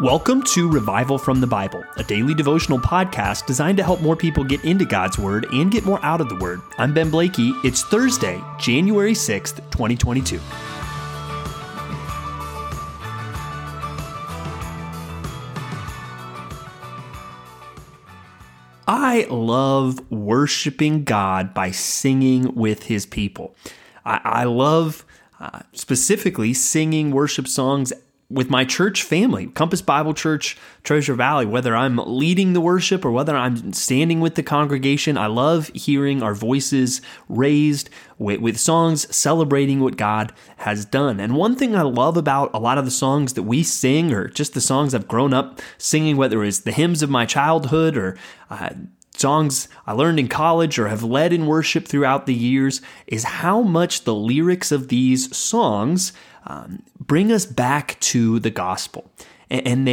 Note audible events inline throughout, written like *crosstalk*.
Welcome to Revival from the Bible, a daily devotional podcast designed to help more people get into God's Word and get more out of the Word. I'm Ben Blakey. It's Thursday, January 6th, 2022. I love worshiping God by singing with His people. I, I love uh, specifically singing worship songs with my church family, Compass Bible Church, Treasure Valley, whether I'm leading the worship or whether I'm standing with the congregation, I love hearing our voices raised with, with, songs celebrating what God has done. And one thing I love about a lot of the songs that we sing, or just the songs I've grown up singing, whether it's the hymns of my childhood or uh, songs I learned in college or have led in worship throughout the years, is how much the lyrics of these songs um, bring us back to the gospel. And, and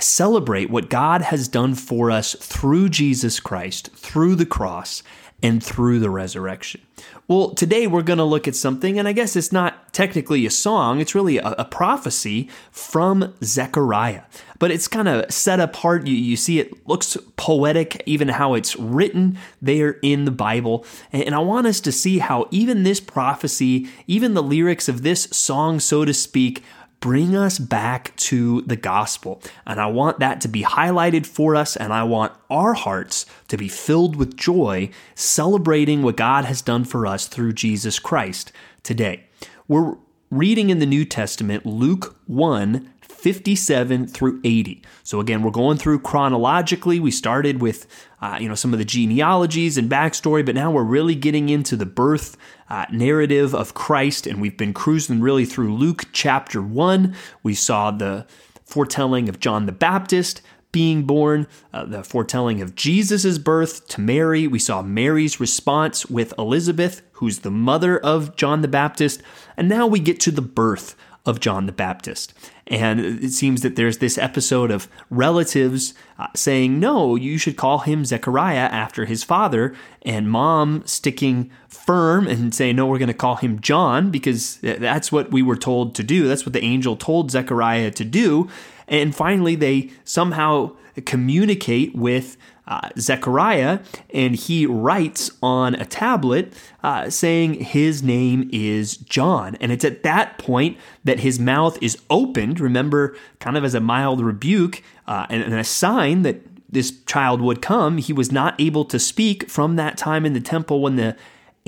celebrate what God has done for us through Jesus Christ, through the cross, and through the resurrection. Well, today we're going to look at something, and I guess it's not technically a song, it's really a, a prophecy from Zechariah. But it's kind of set apart. You, you see, it looks poetic, even how it's written there in the Bible. And, and I want us to see how even this prophecy, even the lyrics of this song, so to speak, bring us back to the gospel. And I want that to be highlighted for us, and I want our hearts to be filled with joy, celebrating what God has done for us through Jesus Christ today. We're reading in the New Testament, Luke 1 57 through 80. So again, we're going through chronologically. We started with uh, you know some of the genealogies and backstory, but now we're really getting into the birth uh, narrative of Christ, and we've been cruising really through Luke chapter one. We saw the foretelling of John the Baptist being born, uh, the foretelling of Jesus' birth to Mary. We saw Mary's response with Elizabeth, who's the mother of John the Baptist. And now we get to the birth of John the Baptist. And it seems that there's this episode of relatives uh, saying, no, you should call him Zechariah after his father, and mom sticking firm and saying, no, we're going to call him John because that's what we were told to do. That's what the angel told Zechariah to do. And finally, they somehow communicate with uh, Zechariah, and he writes on a tablet uh, saying his name is John. And it's at that point that his mouth is opened, remember, kind of as a mild rebuke uh, and, and a sign that this child would come. He was not able to speak from that time in the temple when the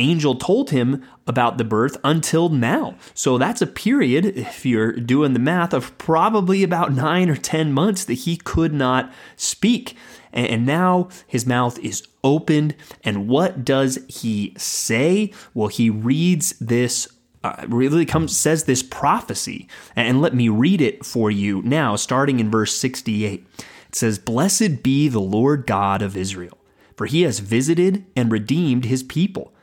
angel told him about the birth until now. So that's a period, if you're doing the math, of probably about nine or 10 months that he could not speak. And now his mouth is opened. And what does he say? Well, he reads this uh, really comes says this prophecy and let me read it for you now starting in verse 68 it says blessed be the lord god of israel for he has visited and redeemed his people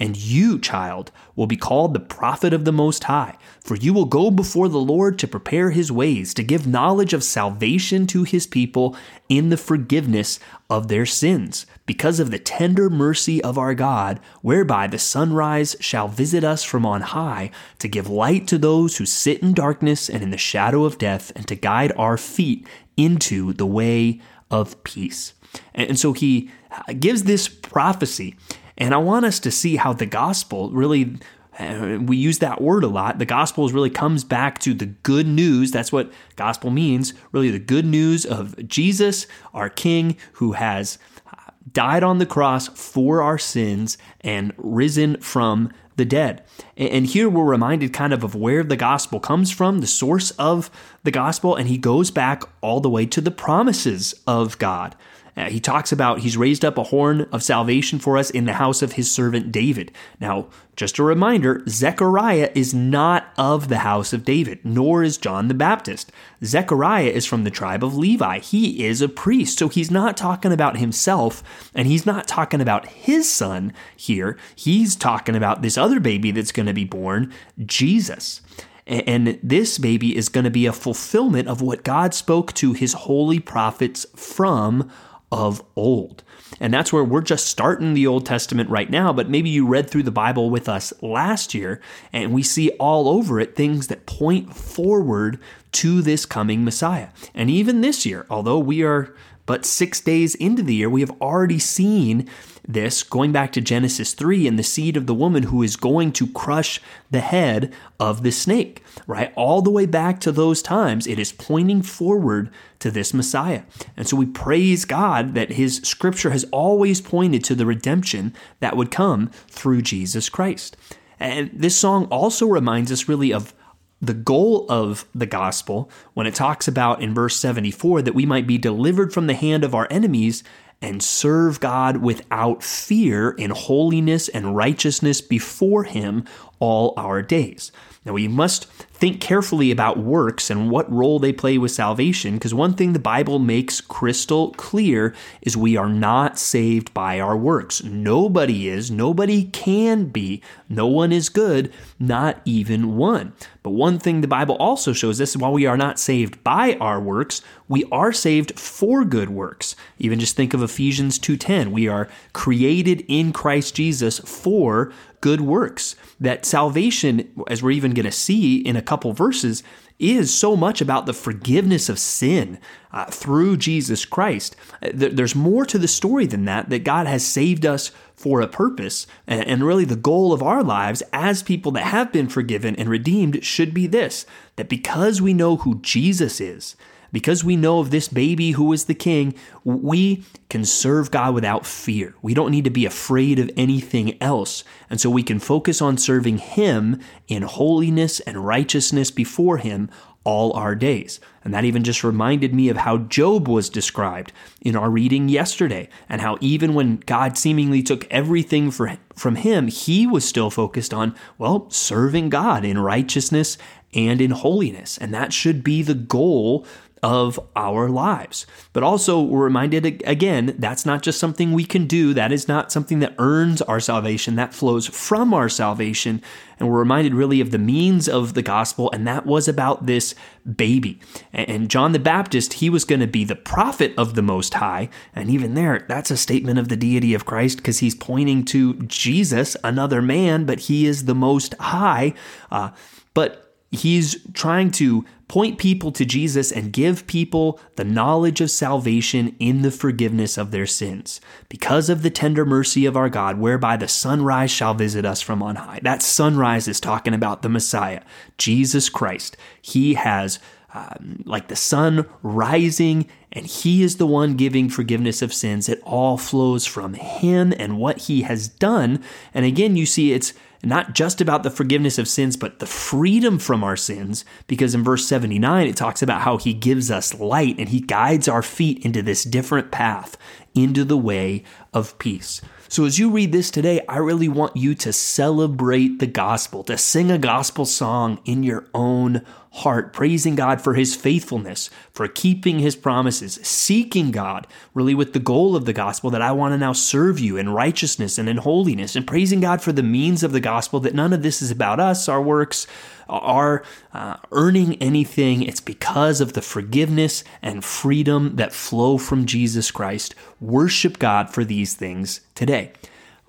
And you, child, will be called the prophet of the Most High, for you will go before the Lord to prepare his ways, to give knowledge of salvation to his people in the forgiveness of their sins, because of the tender mercy of our God, whereby the sunrise shall visit us from on high, to give light to those who sit in darkness and in the shadow of death, and to guide our feet into the way of peace. And so he gives this prophecy and I want us to see how the gospel really uh, we use that word a lot. The gospel really comes back to the good news. That's what gospel means. Really, the good news of Jesus, our King, who has died on the cross for our sins and risen from the dead. And here we're reminded kind of of where the gospel comes from, the source of the gospel, and he goes back all the way to the promises of God. Uh, he talks about he's raised up a horn of salvation for us in the house of his servant David. Now, just a reminder Zechariah is not of the house of David, nor is John the Baptist. Zechariah is from the tribe of Levi. He is a priest, so he's not talking about himself, and he's not talking about his son here. He's talking about this other baby that's going to be born, Jesus. And this baby is going to be a fulfillment of what God spoke to his holy prophets from of old. And that's where we're just starting the Old Testament right now, but maybe you read through the Bible with us last year, and we see all over it things that point forward to this coming Messiah. And even this year, although we are but six days into the year, we have already seen this going back to Genesis 3 and the seed of the woman who is going to crush the head of the snake, right? All the way back to those times, it is pointing forward to this Messiah. And so we praise God that his scripture has always pointed to the redemption that would come through Jesus Christ. And this song also reminds us really of the goal of the gospel when it talks about in verse 74 that we might be delivered from the hand of our enemies and serve God without fear in holiness and righteousness before Him all our days. Now, we must think carefully about works and what role they play with salvation, because one thing the Bible makes crystal clear is we are not saved by our works. Nobody is, nobody can be, no one is good, not even one. But one thing the Bible also shows us while we are not saved by our works, we are saved for good works. Even just think of Ephesians 2:10. We are created in Christ Jesus for good works. That salvation, as we're even going to see in a couple verses, is so much about the forgiveness of sin uh, through Jesus Christ. Uh, there's more to the story than that, that God has saved us for a purpose. And really, the goal of our lives as people that have been forgiven and redeemed should be this that because we know who Jesus is, because we know of this baby who is the king, we can serve God without fear. We don't need to be afraid of anything else. And so we can focus on serving Him in holiness and righteousness before Him all our days. And that even just reminded me of how Job was described in our reading yesterday, and how even when God seemingly took everything from him, he was still focused on, well, serving God in righteousness and in holiness. And that should be the goal of our lives. But also, we're reminded again, that's not just something we can do. That is not something that earns our salvation. That flows from our salvation. And we're reminded really of the means of the gospel, and that was about this baby. And John the Baptist, he was going to be the prophet of the Most High. And even there, that's a statement of the deity of Christ because he's pointing to Jesus, another man, but he is the Most High. Uh, but he's trying to point people to Jesus and give people the knowledge of salvation in the forgiveness of their sins, because of the tender mercy of our God, whereby the sunrise shall visit us from on high. That sunrise is talking about the Messiah, Jesus Christ. He has um, like the sun rising, and He is the one giving forgiveness of sins. It all flows from Him and what He has done. And again, you see it's not just about the forgiveness of sins, but the freedom from our sins, because in verse 79, it talks about how he gives us light and he guides our feet into this different path, into the way of peace. So, as you read this today, I really want you to celebrate the gospel, to sing a gospel song in your own heart, praising God for his faithfulness, for keeping his promises, seeking God, really with the goal of the gospel that I want to now serve you in righteousness and in holiness, and praising God for the means of the gospel that none of this is about us, our works, our uh, earning anything. It's because of the forgiveness and freedom that flow from Jesus Christ. Worship God for these things today.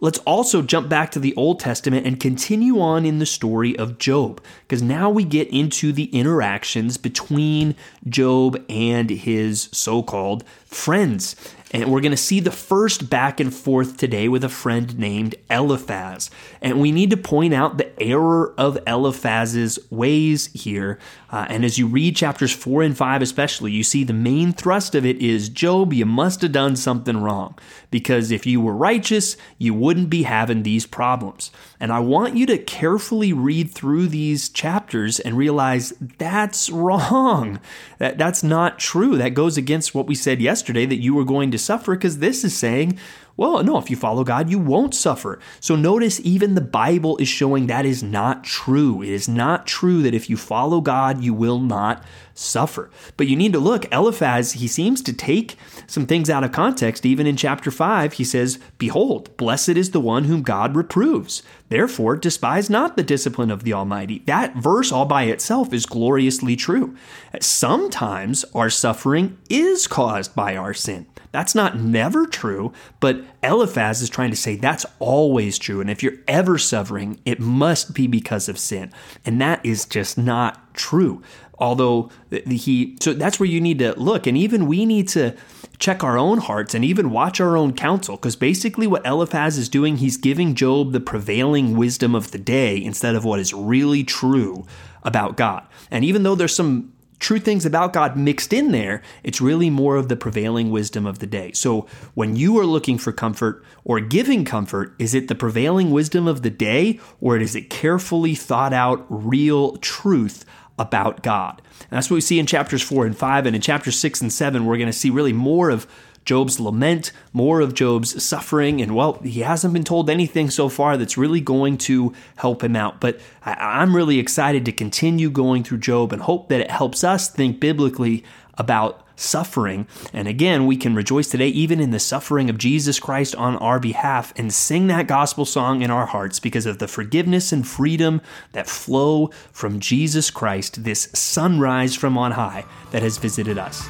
Let's also jump back to the Old Testament and continue on in the story of Job, because now we get into the interactions between Job and his so called friends. And we're going to see the first back and forth today with a friend named Eliphaz. And we need to point out the error of Eliphaz's ways here. Uh, and as you read chapters four and five, especially, you see the main thrust of it is Job, you must have done something wrong. Because if you were righteous, you wouldn't be having these problems. And I want you to carefully read through these chapters and realize that's *laughs* wrong. That, that's not true. That goes against what we said yesterday that you were going to suffer, because this is saying, well, no, if you follow God, you won't suffer. So notice even the Bible is showing that is not true. It is not true that if you follow God, you will not suffer. But you need to look, Eliphaz, he seems to take some things out of context. Even in chapter 5, he says, Behold, blessed is the one whom God reproves. Therefore, despise not the discipline of the Almighty. That verse all by itself is gloriously true. Sometimes our suffering is caused by our sin. That's not never true, but Eliphaz is trying to say that's always true. And if you're ever suffering, it must be because of sin. And that is just not true. Although he, so that's where you need to look. And even we need to check our own hearts and even watch our own counsel. Because basically, what Eliphaz is doing, he's giving Job the prevailing wisdom of the day instead of what is really true about God. And even though there's some true things about God mixed in there, it's really more of the prevailing wisdom of the day. So when you are looking for comfort or giving comfort, is it the prevailing wisdom of the day or is it carefully thought out real truth about God? And that's what we see in chapters 4 and 5 and in chapters 6 and 7 we're going to see really more of Job's lament, more of Job's suffering, and well, he hasn't been told anything so far that's really going to help him out. But I'm really excited to continue going through Job and hope that it helps us think biblically about suffering. And again, we can rejoice today even in the suffering of Jesus Christ on our behalf and sing that gospel song in our hearts because of the forgiveness and freedom that flow from Jesus Christ, this sunrise from on high that has visited us.